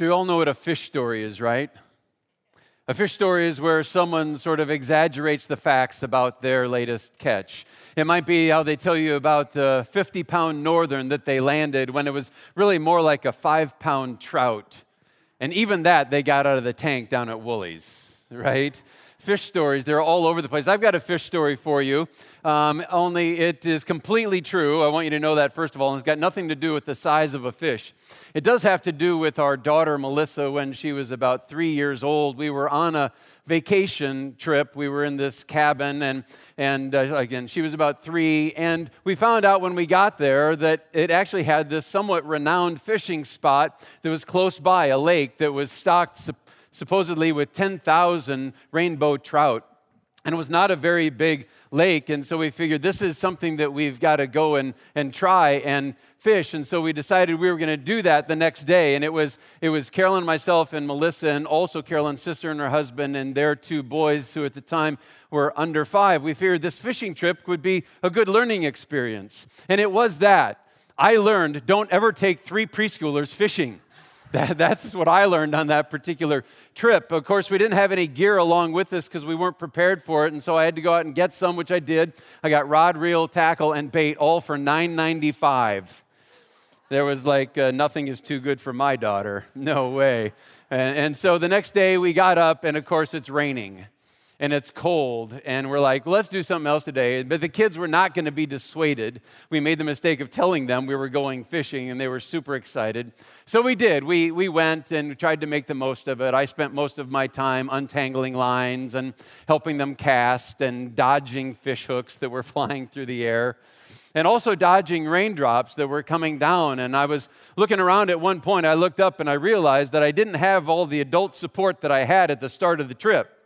So, you all know what a fish story is, right? A fish story is where someone sort of exaggerates the facts about their latest catch. It might be how they tell you about the 50 pound northern that they landed when it was really more like a five pound trout. And even that they got out of the tank down at Woolies, right? Fish stories. They're all over the place. I've got a fish story for you, um, only it is completely true. I want you to know that, first of all, and it's got nothing to do with the size of a fish. It does have to do with our daughter, Melissa, when she was about three years old. We were on a vacation trip. We were in this cabin, and, and uh, again, she was about three. And we found out when we got there that it actually had this somewhat renowned fishing spot that was close by, a lake that was stocked supposedly with 10,000 rainbow trout. And it was not a very big lake. And so we figured this is something that we've got to go and, and try and fish. And so we decided we were going to do that the next day. And it was, it was Carolyn, myself, and Melissa, and also Carolyn's sister and her husband, and their two boys, who at the time were under five. We figured this fishing trip would be a good learning experience. And it was that. I learned don't ever take three preschoolers fishing. That, that's what I learned on that particular trip. Of course, we didn't have any gear along with us because we weren't prepared for it, and so I had to go out and get some, which I did. I got rod, reel, tackle, and bait, all for $9.95. There was like, uh, nothing is too good for my daughter. No way. And, and so the next day we got up, and of course, it's raining and it's cold, and we're like, let's do something else today. But the kids were not going to be dissuaded. We made the mistake of telling them we were going fishing, and they were super excited. So we did. We, we went and tried to make the most of it. I spent most of my time untangling lines and helping them cast and dodging fish hooks that were flying through the air and also dodging raindrops that were coming down. And I was looking around at one point, I looked up and I realized that I didn't have all the adult support that I had at the start of the trip.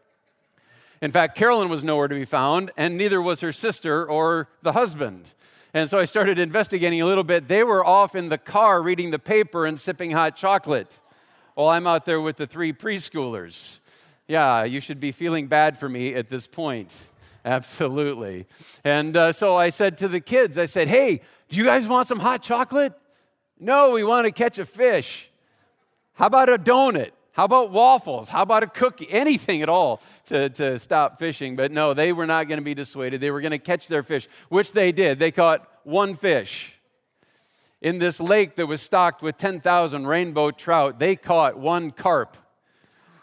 In fact, Carolyn was nowhere to be found, and neither was her sister or the husband. And so I started investigating a little bit. They were off in the car reading the paper and sipping hot chocolate while I'm out there with the three preschoolers. Yeah, you should be feeling bad for me at this point. Absolutely. And uh, so I said to the kids, I said, hey, do you guys want some hot chocolate? No, we want to catch a fish. How about a donut? How about waffles? How about a cookie? Anything at all to, to stop fishing. But no, they were not going to be dissuaded. They were going to catch their fish, which they did. They caught one fish. In this lake that was stocked with 10,000 rainbow trout, they caught one carp.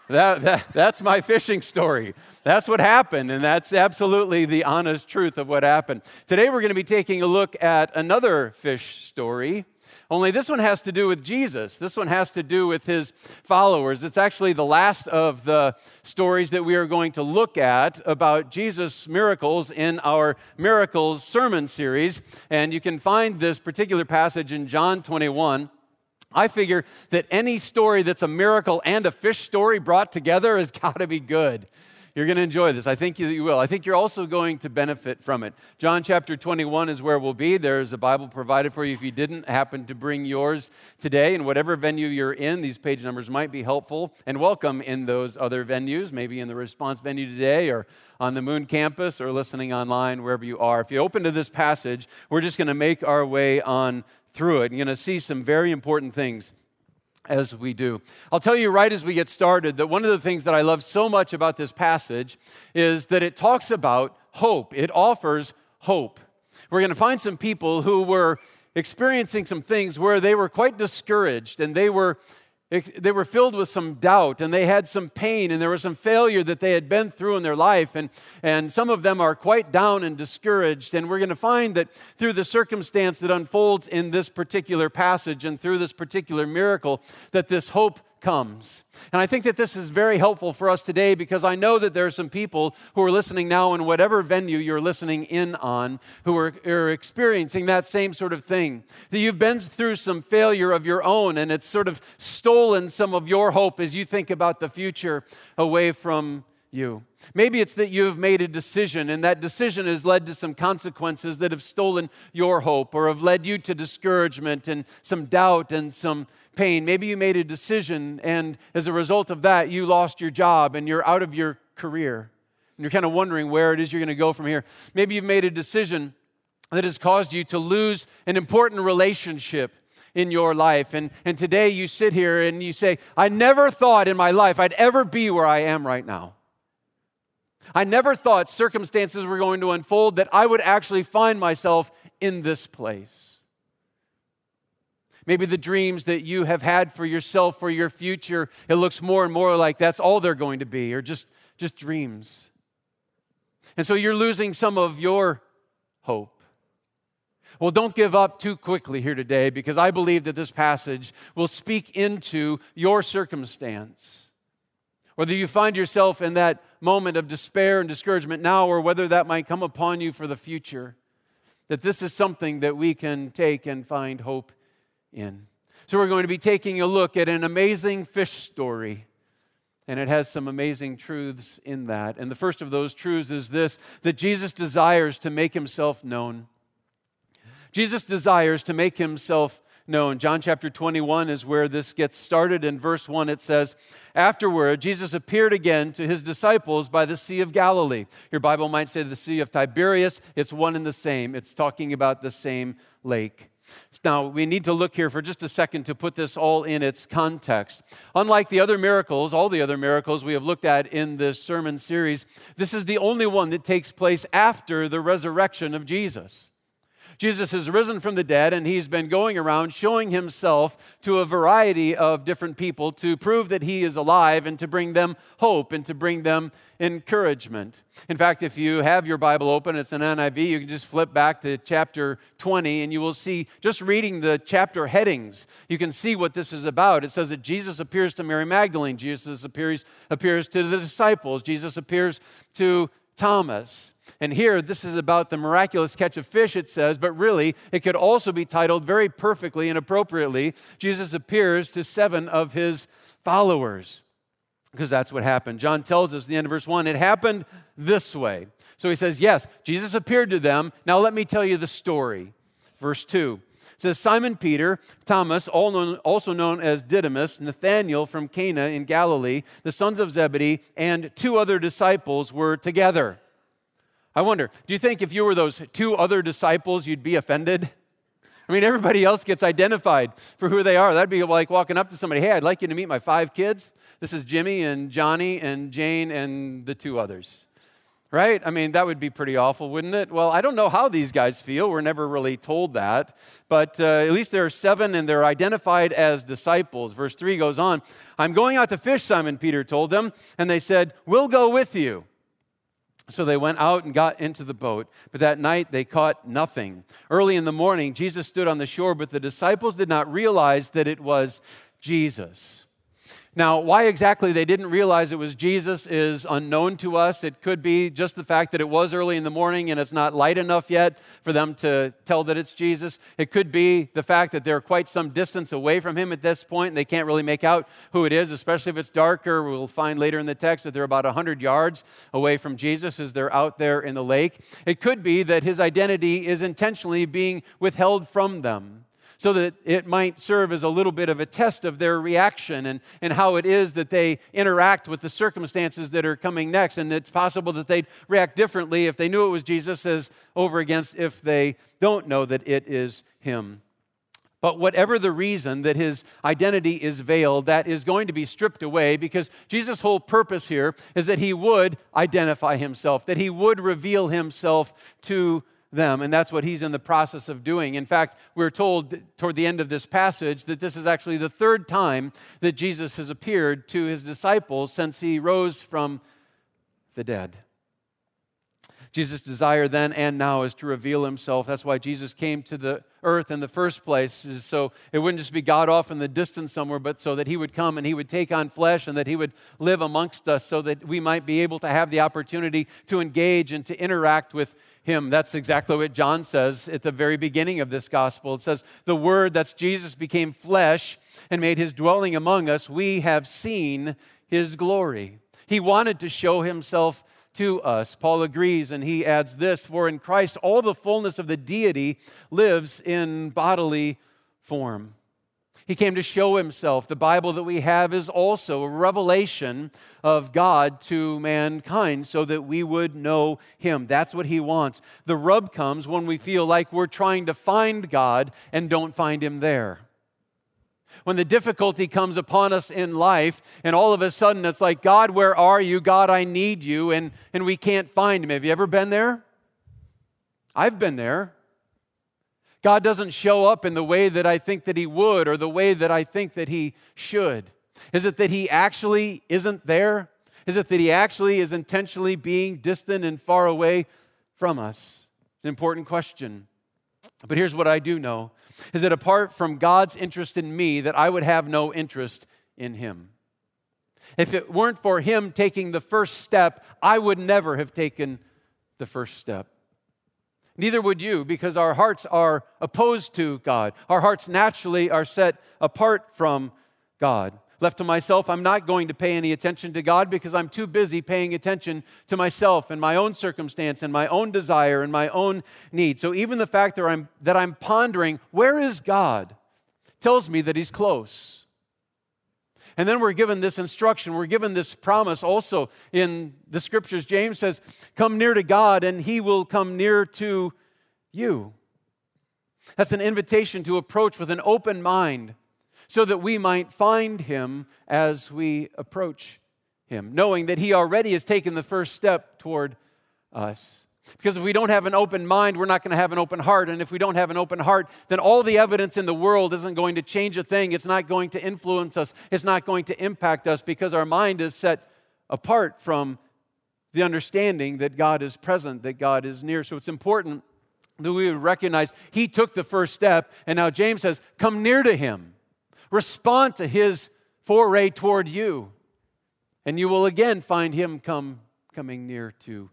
That, that, that's my fishing story. That's what happened, and that's absolutely the honest truth of what happened. Today, we're going to be taking a look at another fish story. Only this one has to do with Jesus. This one has to do with his followers. It's actually the last of the stories that we are going to look at about Jesus' miracles in our Miracles sermon series. And you can find this particular passage in John 21. I figure that any story that's a miracle and a fish story brought together has got to be good. You're going to enjoy this. I think you will. I think you're also going to benefit from it. John chapter 21 is where we'll be. There's a Bible provided for you if you didn't happen to bring yours today. In whatever venue you're in, these page numbers might be helpful and welcome in those other venues, maybe in the response venue today or on the Moon campus or listening online, wherever you are. If you open to this passage, we're just going to make our way on through it. You're going to see some very important things as we do. I'll tell you right as we get started that one of the things that I love so much about this passage is that it talks about hope. It offers hope. We're going to find some people who were experiencing some things where they were quite discouraged and they were they were filled with some doubt and they had some pain and there was some failure that they had been through in their life. And, and some of them are quite down and discouraged. And we're going to find that through the circumstance that unfolds in this particular passage and through this particular miracle, that this hope comes. And I think that this is very helpful for us today because I know that there are some people who are listening now in whatever venue you're listening in on who are, are, experiencing that same sort of thing. That you've been through some failure of your own and it's sort of stolen some of your hope as you think about the future away from you. Maybe it's that you have made a decision, and that decision has led to some consequences that have stolen your hope or have led you to discouragement and some doubt and some pain. Maybe you made a decision, and as a result of that, you lost your job and you're out of your career. And you're kind of wondering where it is you're going to go from here. Maybe you've made a decision that has caused you to lose an important relationship in your life. And, and today you sit here and you say, I never thought in my life I'd ever be where I am right now. I never thought circumstances were going to unfold that I would actually find myself in this place. Maybe the dreams that you have had for yourself, for your future, it looks more and more like that's all they're going to be, or just, just dreams. And so you're losing some of your hope. Well, don't give up too quickly here today because I believe that this passage will speak into your circumstance. Whether you find yourself in that moment of despair and discouragement now, or whether that might come upon you for the future, that this is something that we can take and find hope in. So, we're going to be taking a look at an amazing fish story and it has some amazing truths in that. And the first of those truths is this that Jesus desires to make himself known. Jesus desires to make himself known. John chapter 21 is where this gets started. In verse 1, it says, Afterward, Jesus appeared again to his disciples by the Sea of Galilee. Your Bible might say the Sea of Tiberias. It's one and the same, it's talking about the same lake. Now, we need to look here for just a second to put this all in its context. Unlike the other miracles, all the other miracles we have looked at in this sermon series, this is the only one that takes place after the resurrection of Jesus. Jesus has risen from the dead and he's been going around showing himself to a variety of different people to prove that he is alive and to bring them hope and to bring them encouragement. In fact, if you have your Bible open, it's an NIV, you can just flip back to chapter 20 and you will see, just reading the chapter headings, you can see what this is about. It says that Jesus appears to Mary Magdalene, Jesus appears, appears to the disciples, Jesus appears to Thomas. And here, this is about the miraculous catch of fish, it says, but really, it could also be titled very perfectly and appropriately Jesus appears to seven of his followers. Because that's what happened. John tells us at the end of verse 1 it happened this way. So he says, Yes, Jesus appeared to them. Now let me tell you the story. Verse 2 says Simon Peter, Thomas, also known as Didymus, Nathanael from Cana in Galilee, the sons of Zebedee, and two other disciples were together. I wonder, do you think if you were those two other disciples, you'd be offended? I mean, everybody else gets identified for who they are. That'd be like walking up to somebody, hey, I'd like you to meet my five kids. This is Jimmy and Johnny and Jane and the two others right? I mean, that would be pretty awful, wouldn't it? Well, I don't know how these guys feel. We're never really told that. But uh, at least there are seven, and they're identified as disciples. Verse 3 goes on I'm going out to fish, Simon Peter told them. And they said, We'll go with you. So they went out and got into the boat, but that night they caught nothing. Early in the morning, Jesus stood on the shore, but the disciples did not realize that it was Jesus. Now, why exactly they didn't realize it was Jesus is unknown to us. It could be just the fact that it was early in the morning and it's not light enough yet for them to tell that it's Jesus. It could be the fact that they're quite some distance away from him at this point and they can't really make out who it is, especially if it's darker. We'll find later in the text that they're about 100 yards away from Jesus as they're out there in the lake. It could be that his identity is intentionally being withheld from them so that it might serve as a little bit of a test of their reaction and, and how it is that they interact with the circumstances that are coming next. And it's possible that they'd react differently if they knew it was Jesus as over against if they don't know that it is Him. But whatever the reason that his identity is veiled, that is going to be stripped away because Jesus' whole purpose here is that he would identify himself, that he would reveal himself to them. And that's what he's in the process of doing. In fact, we're told toward the end of this passage that this is actually the third time that Jesus has appeared to his disciples since he rose from the dead. Jesus' desire then and now is to reveal himself. That's why Jesus came to the earth in the first place, is so it wouldn't just be God off in the distance somewhere, but so that he would come and he would take on flesh and that he would live amongst us so that we might be able to have the opportunity to engage and to interact with him. That's exactly what John says at the very beginning of this gospel. It says, The Word, that's Jesus, became flesh and made his dwelling among us. We have seen his glory. He wanted to show himself to us. Paul agrees and he adds this For in Christ all the fullness of the deity lives in bodily form. He came to show himself. The Bible that we have is also a revelation of God to mankind so that we would know him. That's what he wants. The rub comes when we feel like we're trying to find God and don't find him there. when the difficulty comes upon us in life, and all of a sudden it's like, God, where are you? God, I need you, and, and we can't find him. Have you ever been there? I've been there. God doesn't show up in the way that I think that he would or the way that I think that he should. Is it that he actually isn't there? Is it that he actually is intentionally being distant and far away from us? It's an important question. But here's what I do know is that apart from God's interest in me, that I would have no interest in him. If it weren't for him taking the first step, I would never have taken the first step. Neither would you, because our hearts are opposed to God. Our hearts naturally are set apart from God. Left to myself, I'm not going to pay any attention to God because I'm too busy paying attention to myself and my own circumstance and my own desire and my own need. So even the fact that I'm, that I'm pondering, where is God, tells me that He's close. And then we're given this instruction, we're given this promise also in the scriptures. James says, Come near to God, and He will come near to you. That's an invitation to approach with an open mind so that we might find him as we approach him, knowing that he already has taken the first step toward us. Because if we don't have an open mind, we're not going to have an open heart. And if we don't have an open heart, then all the evidence in the world isn't going to change a thing. It's not going to influence us. It's not going to impact us because our mind is set apart from the understanding that God is present, that God is near. So it's important that we recognize He took the first step. And now James says, Come near to Him. Respond to his foray toward you, and you will again find him come coming near to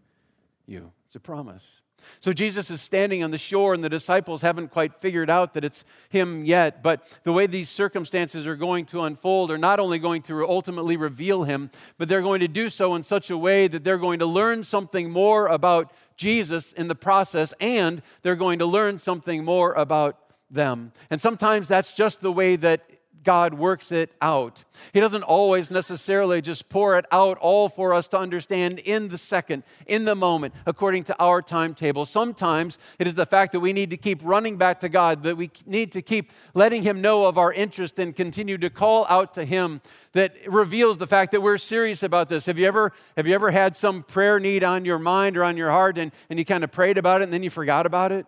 you. It's a promise. So Jesus is standing on the shore, and the disciples haven't quite figured out that it's him yet. But the way these circumstances are going to unfold are not only going to ultimately reveal him, but they're going to do so in such a way that they're going to learn something more about Jesus in the process, and they're going to learn something more about them. And sometimes that's just the way that God works it out. He doesn't always necessarily just pour it out all for us to understand in the second, in the moment, according to our timetable. Sometimes it is the fact that we need to keep running back to God, that we need to keep letting Him know of our interest and continue to call out to Him that reveals the fact that we're serious about this. Have you ever, have you ever had some prayer need on your mind or on your heart and, and you kind of prayed about it and then you forgot about it?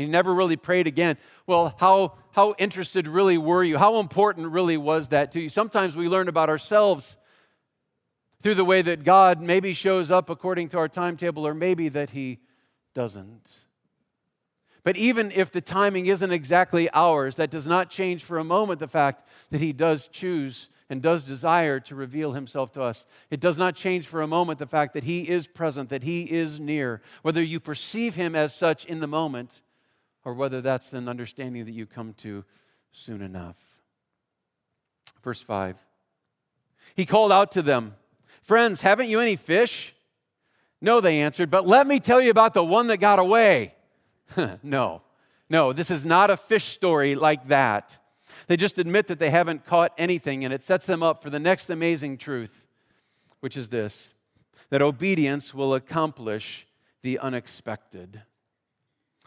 And you never really prayed again. Well, how, how interested really were you? How important really was that to you? Sometimes we learn about ourselves through the way that God maybe shows up according to our timetable, or maybe that He doesn't. But even if the timing isn't exactly ours, that does not change for a moment the fact that He does choose and does desire to reveal Himself to us. It does not change for a moment the fact that He is present, that He is near, whether you perceive Him as such in the moment or whether that's an understanding that you come to soon enough. Verse 5 He called out to them, Friends, haven't you any fish? No, they answered, but let me tell you about the one that got away. no, no, this is not a fish story like that. They just admit that they haven't caught anything, and it sets them up for the next amazing truth, which is this that obedience will accomplish the unexpected.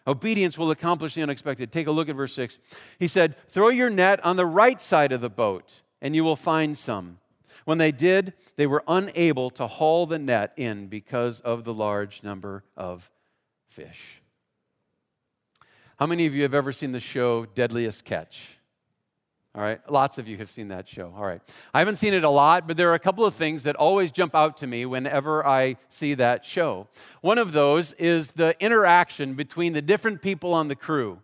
Obedience will accomplish the unexpected. Take a look at verse 6. He said, Throw your net on the right side of the boat, and you will find some. When they did, they were unable to haul the net in because of the large number of fish. How many of you have ever seen the show Deadliest Catch? All right, lots of you have seen that show. All right. I haven't seen it a lot, but there are a couple of things that always jump out to me whenever I see that show. One of those is the interaction between the different people on the crew,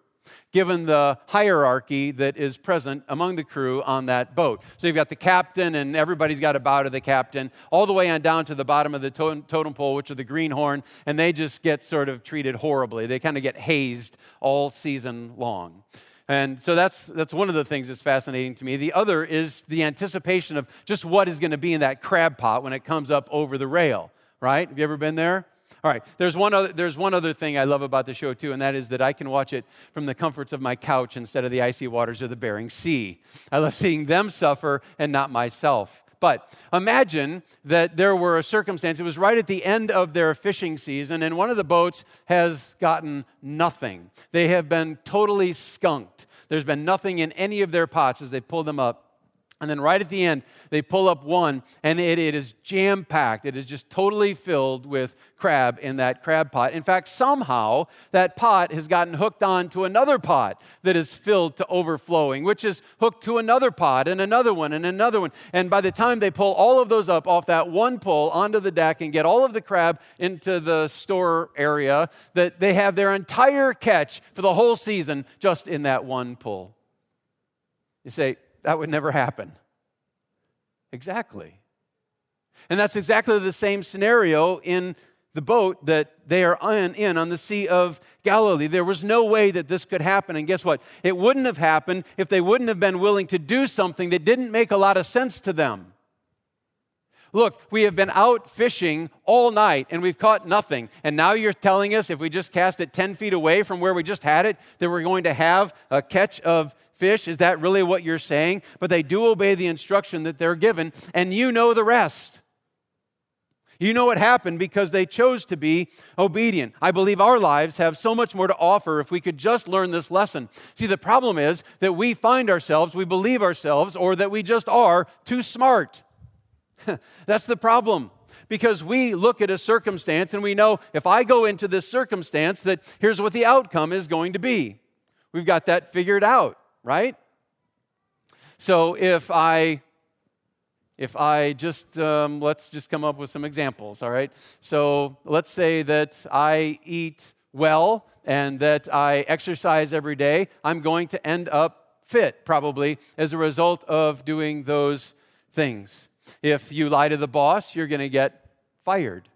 given the hierarchy that is present among the crew on that boat. So you've got the captain, and everybody's got a bow to the captain, all the way on down to the bottom of the totem pole, which are the greenhorn, and they just get sort of treated horribly. They kind of get hazed all season long. And so that's, that's one of the things that's fascinating to me. The other is the anticipation of just what is going to be in that crab pot when it comes up over the rail, right? Have you ever been there? All right, there's one, other, there's one other thing I love about the show, too, and that is that I can watch it from the comforts of my couch instead of the icy waters of the Bering Sea. I love seeing them suffer and not myself. But imagine that there were a circumstance, it was right at the end of their fishing season, and one of the boats has gotten nothing. They have been totally skunked. There's been nothing in any of their pots as they pull them up. And then right at the end, they pull up one, and it, it is jam packed. It is just totally filled with crab in that crab pot. In fact, somehow that pot has gotten hooked on to another pot that is filled to overflowing, which is hooked to another pot and another one and another one. And by the time they pull all of those up off that one pull onto the deck and get all of the crab into the store area, that they have their entire catch for the whole season just in that one pull. You say, that would never happen. Exactly. And that's exactly the same scenario in the boat that they are in, in, on the Sea of Galilee. There was no way that this could happen. And guess what? It wouldn't have happened if they wouldn't have been willing to do something that didn't make a lot of sense to them. Look, we have been out fishing all night and we've caught nothing. And now you're telling us if we just cast it 10 feet away from where we just had it, that we're going to have a catch of fish? Is that really what you're saying? But they do obey the instruction that they're given, and you know the rest. You know what happened because they chose to be obedient. I believe our lives have so much more to offer if we could just learn this lesson. See, the problem is that we find ourselves, we believe ourselves, or that we just are too smart. That's the problem. Because we look at a circumstance and we know if I go into this circumstance, that here's what the outcome is going to be. We've got that figured out right? So if I if I just, um, let's just come up with some examples, all right? So let's say that I eat well and that I exercise every day. I'm going to end up fit, probably, as a result of doing those things. If you lie to the boss, you're going to get fired.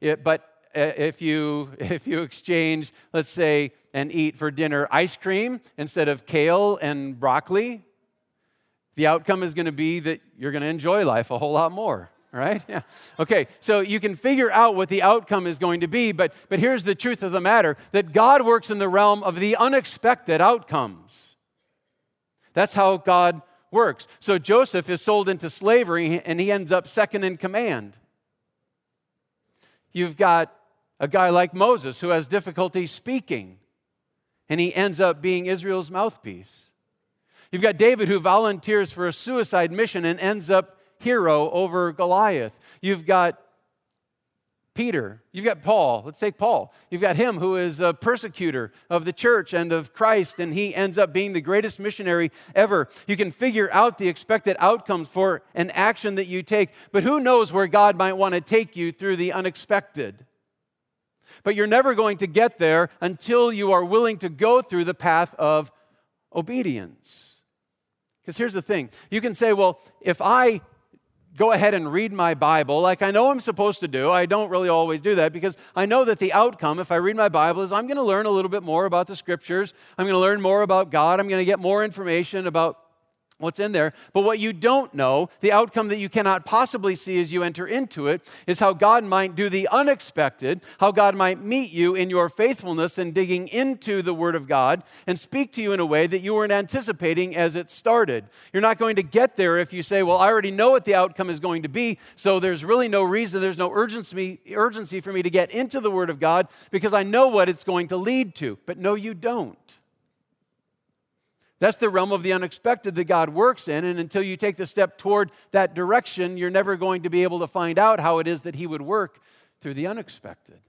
It, but Uh, if you, if you exchange, let's say, and eat for dinner ice cream instead of kale and broccoli, the outcome is going to be that you're going to enjoy life a whole lot more right? Yeah. Okay so you can figure out what the outcome is going to be but but here's the truth of the matter that god works in the realm of the unexpected outcomes. That's how god works. So joseph is sold into slavery and he ends up second in command. You've got a guy like Moses who has difficulty speaking, and he ends up being Israel's mouthpiece. You've got David who volunteers for a suicide mission and ends up hero over Goliath. You've got Peter. You've got Paul. Let's take Paul. You've got him who is a persecutor of the church and of Christ, and he ends up being the greatest missionary ever. You can figure out the expected outcomes for an action that you take, but who knows where God might want to take you through the unexpected? But you're never going to get there until you are willing to go through the path of obedience. Because here's the thing you can say, well, if I go ahead and read my Bible like I know I'm supposed to do. I don't really always do that because I know that the outcome, if I read my Bible, is I'm going to learn a little bit more about the scriptures. I'm going to learn more about God. I'm going to get more information about what's in there. But what you don't know, the outcome that you cannot possibly see as you enter into it, is how God might do the unexpected, how God might meet you in your faithfulness and digging into the Word of God and speak to you in a way that you weren't anticipating as it started. You're not going to get there if you say, Well, I already know what the outcome is going to be, so there's really no reason, there's no urgency, urgency for me to get into the Word of God because I know what it's going to lead to. But no, you don't. That's the realm of the unexpected that God works in. And until you take the step toward that direction, you're never going to be able to find out how it is that He would work through the unexpected.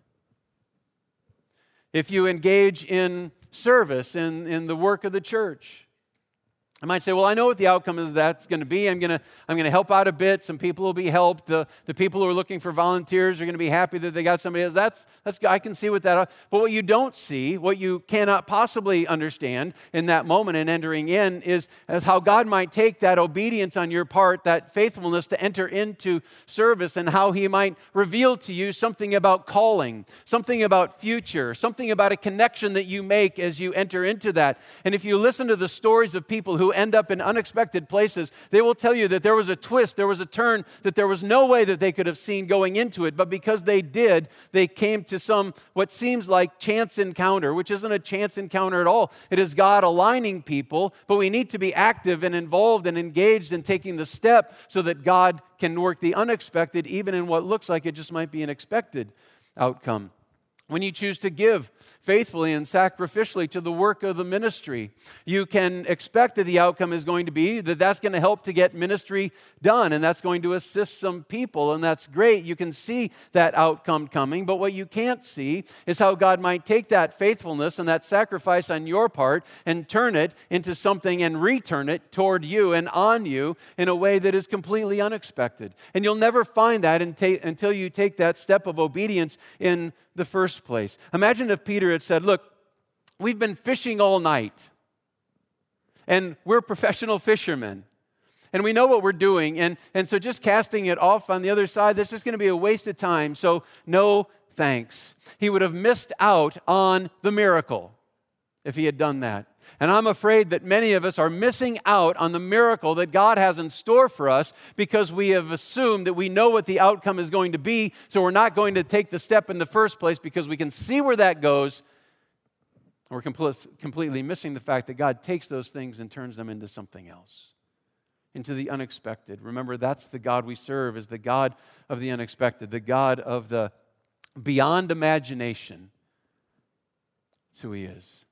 If you engage in service in, in the work of the church, I might say, well, I know what the outcome is that's going to be. I'm going to, I'm going to help out a bit. Some people will be helped. The, the people who are looking for volunteers are going to be happy that they got somebody else. That's, that's, I can see what that But what you don't see, what you cannot possibly understand in that moment and entering in is, is how God might take that obedience on your part, that faithfulness to enter into service, and how He might reveal to you something about calling, something about future, something about a connection that you make as you enter into that. And if you listen to the stories of people who end up in unexpected places, they will tell you that there was a twist, there was a turn, that there was no way that they could have seen going into it. But because they did, they came to some what seems like chance encounter, which isn't a chance encounter at all. It is God aligning people, but we need to be active and involved and engaged in taking the step so that God can work the unexpected, even in what looks like it just might be an expected outcome. When you choose to give faithfully and sacrificially to the work of the ministry. You can expect that the outcome is going to be that that's going to help to get ministry done and that's going to assist some people, and that's great. You can see that outcome coming, but what you can't see is how God might take that faithfulness and that sacrifice on your part and turn it into something and return it toward you and on you in a way that is completely unexpected. And you'll never find that until you take that step of obedience in the first place. Imagine if Peter had said, Look, we've been fishing all night, and we're professional fishermen. And we know what we're doing. And, and so just casting it off on the other side, that's just going to be a waste of time. So, no thanks. He would have missed out on the miracle if he had done that. And I'm afraid that many of us are missing out on the miracle that God has in store for us because we have assumed that we know what the outcome is going to be, so we're not going to take the step in the first place because we can see where that goes. We're completely missing the fact that God takes those things and turns them into something else, into the unexpected. Remember, that's the God we serve, is the God of the unexpected, the God of the beyond imagination. That's who He is.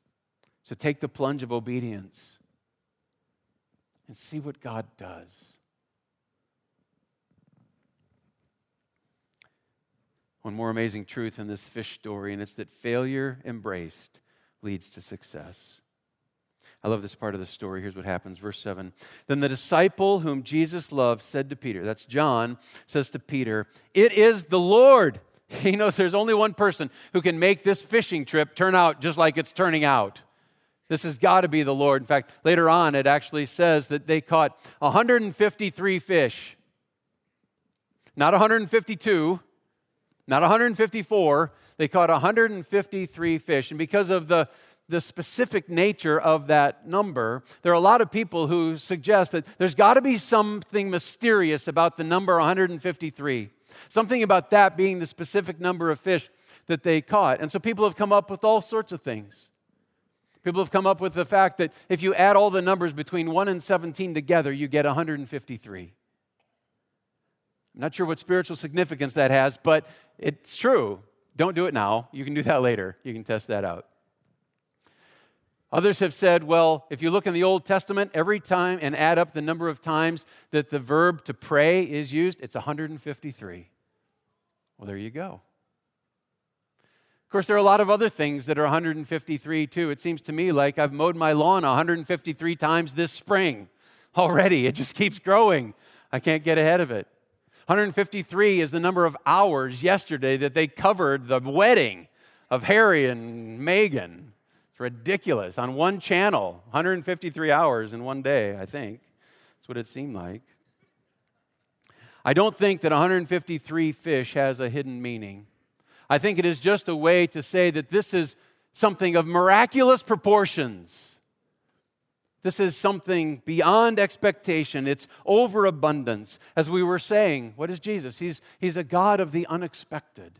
So take the plunge of obedience and see what God does. One more amazing truth in this fish story, and it's that failure embraced leads to success. I love this part of the story. Here's what happens. Verse 7. Then the disciple whom Jesus loved said to Peter, that's John, says to Peter, It is the Lord. He knows there's only one person who can make this fishing trip turn out just like it's turning out. This has got to be the Lord. In fact, later on, it actually says that they caught 153 fish. Not 152, not 154. They caught 153 fish. And because of the, the specific nature of that number, there are a lot of people who suggest that there's got to be something mysterious about the number 153. Something about that being the specific number of fish that they caught. And so people have come up with all sorts of things. People have come up with the fact that if you add all the numbers between 1 and 17 together, you get 153. I'm not sure what spiritual significance that has, but it's true. Don't do it now. You can do that later. You can test that out. Others have said, well, if you look in the Old Testament, every time and add up the number of times that the verb to pray is used, it's 153. Well, there you go. Of course, there are a lot of other things that are 153 too. It seems to me like I've mowed my lawn 153 times this spring already. It just keeps growing. I can't get ahead of it. 153 is the number of hours yesterday that they covered the wedding of Harry and Meghan. It's ridiculous. On one channel, 153 hours in one day, I think. That's what it seemed like. I don't think that 153 fish has a hidden meaning. I think it is just a way to say that this is something of miraculous proportions. This is something beyond expectation. It's overabundance. As we were saying, what is Jesus? He's, he's a God of the unexpected.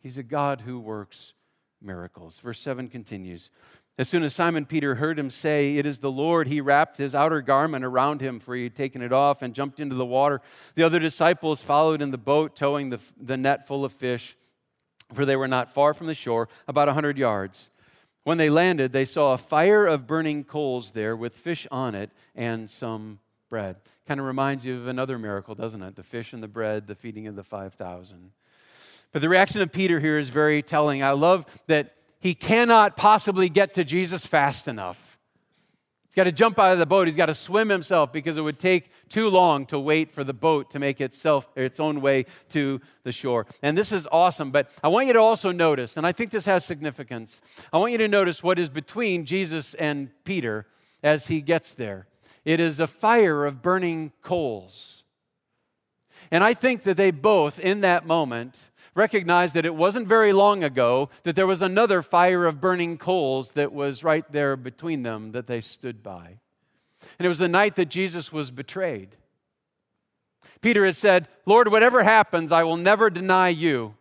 He's a God who works miracles. Verse 7 continues as soon as Simon Peter heard him say, It is the Lord, he wrapped his outer garment around him, for he had taken it off, and jumped into the water. The other disciples followed in the boat, towing the, the net full of fish, for they were not far from the shore, about a hundred yards. When they landed, they saw a fire of burning coals there with fish on it and some bread. Kind of reminds you of another miracle, doesn't it? The fish and the bread, the feeding of the 5,000. But the reaction of Peter here is very telling. I love that he cannot possibly get to Jesus fast enough. He's got to jump out of the boat. He's got to swim himself because it would take too long to wait for the boat to make itself its own way to the shore. And this is awesome, but I want you to also notice, and I think this has significance. I want you to notice what is between Jesus and Peter as he gets there. It is a fire of burning coals. And I think that they both, in that moment, recognized that it wasn't very long ago that there was another fire of burning coals that was right there between them that they stood by. And it was the night that Jesus was betrayed. Peter had said, Lord, whatever happens, I will never deny you.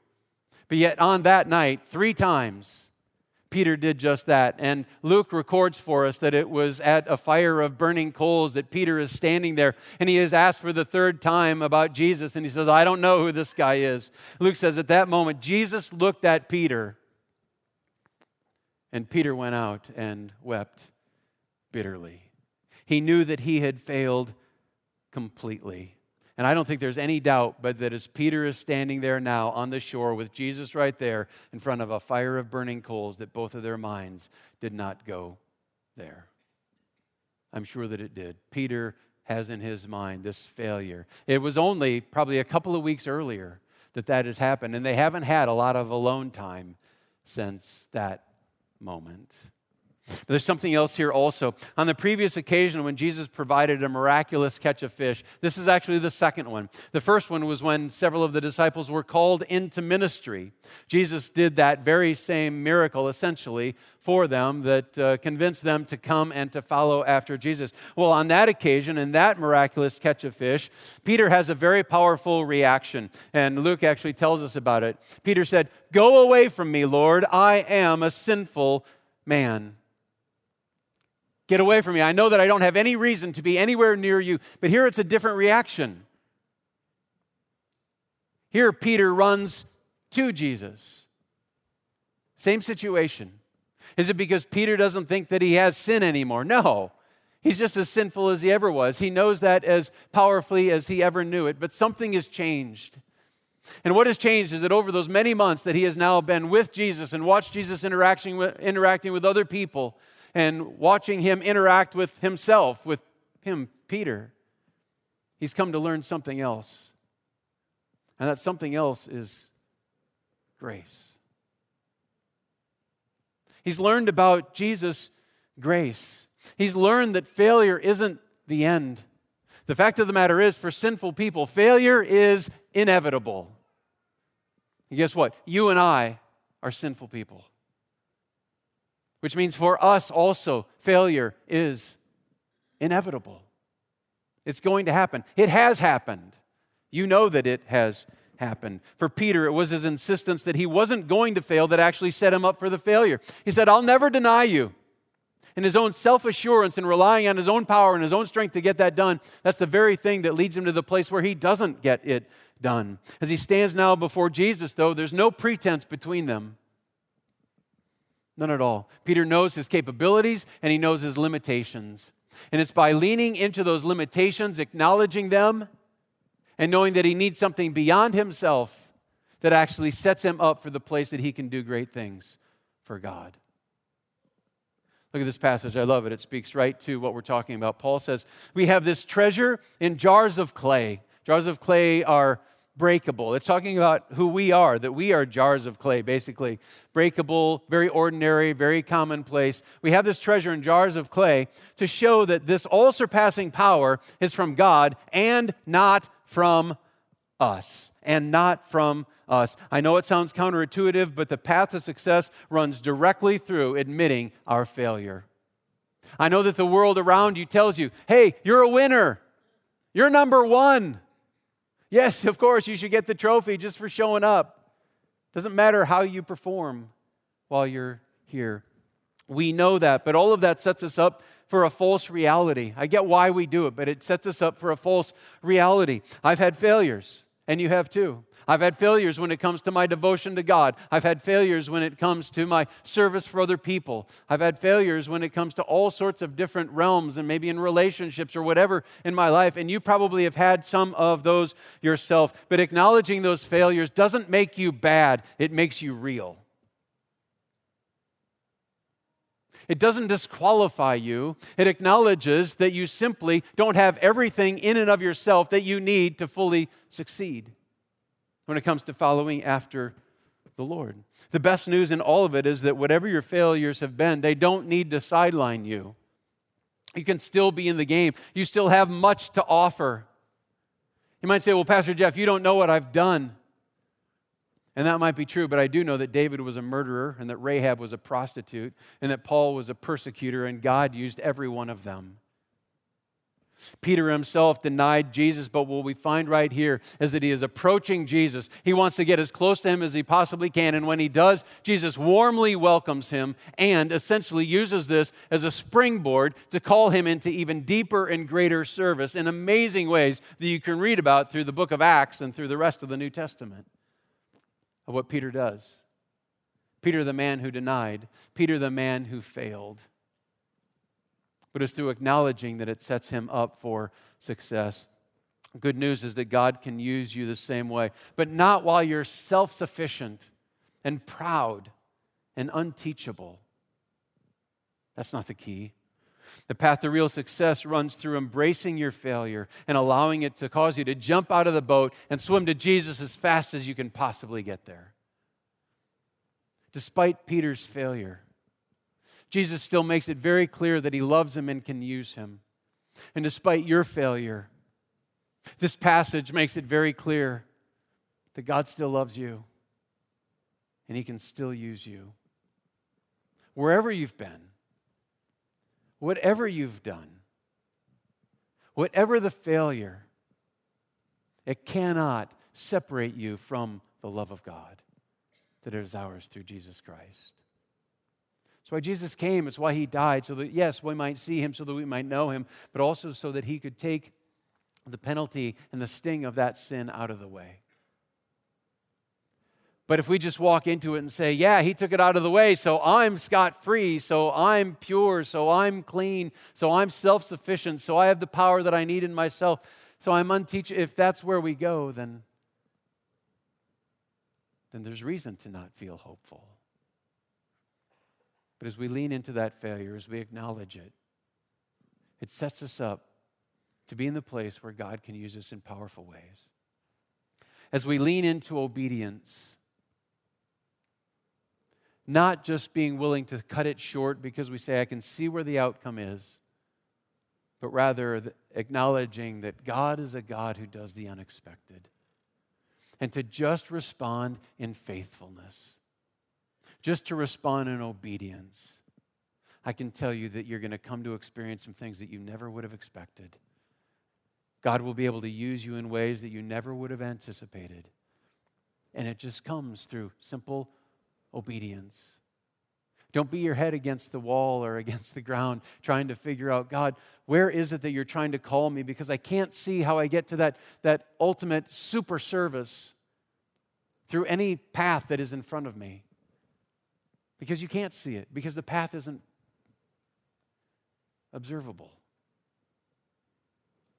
But yet, on that night, three times, Peter did just that. And Luke records for us that it was at a fire of burning coals that Peter is standing there and he is asked for the third time about Jesus. And he says, I don't know who this guy is. Luke says, at that moment, Jesus looked at Peter and Peter went out and wept bitterly. He knew that he had failed completely. And I don't think there's any doubt but that as Peter is standing there now on the shore with Jesus right there in front of a fire of burning coals, that both of their minds did not go there. I'm sure that it did. Peter has in his mind this failure. It was only probably a couple of weeks earlier that that has happened, and they haven't had a lot of alone time since that moment. There's something else here also. On the previous occasion when Jesus provided a miraculous catch of fish, this is actually the second one. The first one was when several of the disciples were called into ministry. Jesus did that very same miracle essentially for them that uh, convinced them to come and to follow after Jesus. Well, on that occasion, in that miraculous catch of fish, Peter has a very powerful reaction. And Luke actually tells us about it. Peter said, Go away from me, Lord. I am a sinful man. Get away from me. I know that I don't have any reason to be anywhere near you. But here it's a different reaction. Here, Peter runs to Jesus. Same situation. Is it because Peter doesn't think that he has sin anymore? No. He's just as sinful as he ever was. He knows that as powerfully as he ever knew it, but something has changed. And what has changed is that over those many months that he has now been with Jesus and watched Jesus interacting with, interacting with other people, and watching him interact with himself, with him, Peter, he's come to learn something else. And that something else is grace. He's learned about Jesus' grace. He's learned that failure isn't the end. The fact of the matter is, for sinful people, failure is inevitable. And guess what? You and I are sinful people which means for us also, failure is inevitable. It's going to happen. It has happened. You know that it has happened. For Peter, it was his insistence that he wasn't going to fail that actually set him up for the failure. He said, I'll never deny you. And his own self assurance and relying on his own power and his own strength to get that done, that's the very thing that leads him to the place where he doesn't get it done. As he stands now before Jesus, though, there's no pretense between them. None at all. Peter knows his capabilities and he knows his limitations. And it's by leaning into those limitations, acknowledging them, and knowing that he needs something beyond himself that actually sets him up for the place that he can do great things for God. Look at this passage. I love it. It speaks right to what we're talking about. Paul says, We have this treasure in jars of clay. Jars of clay are breakable. It's talking about who we are, that we are jars of clay, basically. Breakable, very ordinary, very commonplace. We have this treasure in jars of clay to show that this all surpassing power is from God and not from us. And not from us. I know it sounds counterintuitive, but the path to success runs directly through admitting our failure. I know that the world around you tells you, hey, you're a winner. You're number one. Yes, of course, you should get the trophy just for showing up. Doesn't matter how you perform while you're here. We know that, but all of that sets us up for a false reality. I get why we do it, but it sets us up for a false reality. I've had failures, and you have too. I've had failures when it comes to my devotion to God. I've had failures when it comes to my service for other people. I've had failures when it comes to all sorts of different realms and maybe in relationships or whatever in my life. And you probably have had some of those yourself. But acknowledging those failures doesn't make you bad, it makes you real. It doesn't disqualify you. It acknowledges that you simply don't have everything in and of yourself that you need to fully succeed when it comes to following after the Lord. The best news in all of it is that whatever your failures have been, they don't need to sideline you. You can still be in the game, you still have much to offer. You might say, Well, Pastor Jeff, you don't know what I've done. And that might be true, but I do know that David was a murderer, and that Rahab was a prostitute, and that Paul was a persecutor, and God used every one of them. Peter himself denied Jesus, but what we find right here is that he is approaching Jesus. He wants to get as close to him as he possibly can. And when he does, Jesus warmly welcomes him and essentially uses this as a springboard to call him into even deeper and greater service in amazing ways that you can read about through the book of Acts and through the rest of the New Testament of what Peter does. Peter, the man who denied, Peter, the man who failed but it's through acknowledging that it sets him up for success. Good news is that God can use you the same way, but not while you're self sufficient and proud and unteachable. That's not the key. The path to real success runs through embracing your failure and allowing it to cause you to jump out of the boat and swim to Jesus as fast as you can possibly get there. Despite Peter's failure, Jesus still makes it very clear that he loves him and can use him. And despite your failure, this passage makes it very clear that God still loves you and he can still use you. Wherever you've been, whatever you've done, whatever the failure, it cannot separate you from the love of God that is ours through Jesus Christ. That's why Jesus came. It's why he died, so that, yes, we might see him, so that we might know him, but also so that he could take the penalty and the sting of that sin out of the way. But if we just walk into it and say, yeah, he took it out of the way, so I'm scot free, so I'm pure, so I'm clean, so I'm self sufficient, so I have the power that I need in myself, so I'm unteachable, if that's where we go, then, then there's reason to not feel hopeful. But as we lean into that failure, as we acknowledge it, it sets us up to be in the place where God can use us in powerful ways. As we lean into obedience, not just being willing to cut it short because we say, I can see where the outcome is, but rather acknowledging that God is a God who does the unexpected. And to just respond in faithfulness just to respond in obedience, I can tell you that you're going to come to experience some things that you never would have expected. God will be able to use you in ways that you never would have anticipated. And it just comes through simple obedience. Don't beat your head against the wall or against the ground trying to figure out, God, where is it that you're trying to call me? Because I can't see how I get to that, that ultimate super service through any path that is in front of me because you can't see it, because the path isn't observable.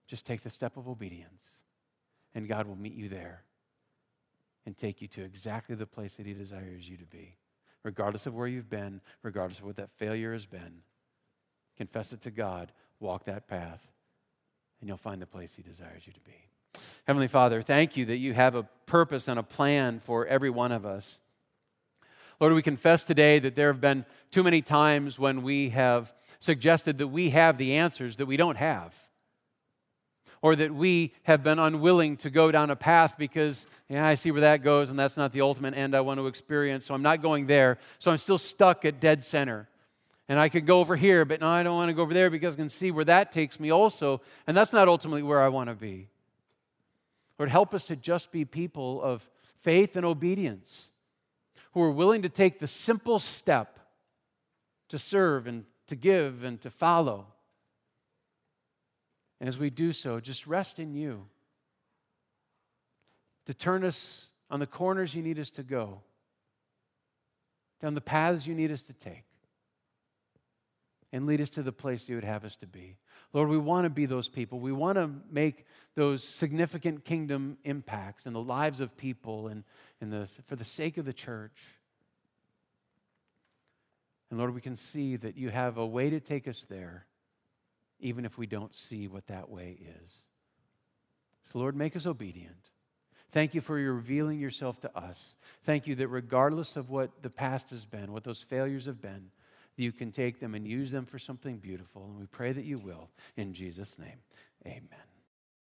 Just take the step of obedience, and God will meet you there and take you to exactly the place that He desires you to be, regardless of where you've been, regardless of what that failure has been. Confess it to God, walk that path, and you'll find the place He desires you to be. Heavenly Father, thank you that you have a purpose and a plan for every one of us. Lord, we confess today that there have been too many times when we have suggested that we have the answers that we don't have. Or that we have been unwilling to go down a path because, yeah, I see where that goes and that's not the ultimate end I want to experience, so I'm not going there. So I'm still stuck at dead center. And I could go over here, but no, I don't want to go over there because I can see where that takes me also. And that's not ultimately where I want to be. Lord, help us to just be people of faith and obedience who are willing to take the simple step to serve and to give and to follow. And as we do so, just rest in you to turn us on the corners you need us to go, down the paths you need us to take, and lead us to the place you would have us to be. Lord, we want to be those people. We want to make those significant kingdom impacts in the lives of people and, and the, for the sake of the church. And Lord, we can see that you have a way to take us there, even if we don't see what that way is. So, Lord, make us obedient. Thank you for your revealing yourself to us. Thank you that regardless of what the past has been, what those failures have been, you can take them and use them for something beautiful. And we pray that you will. In Jesus' name, amen.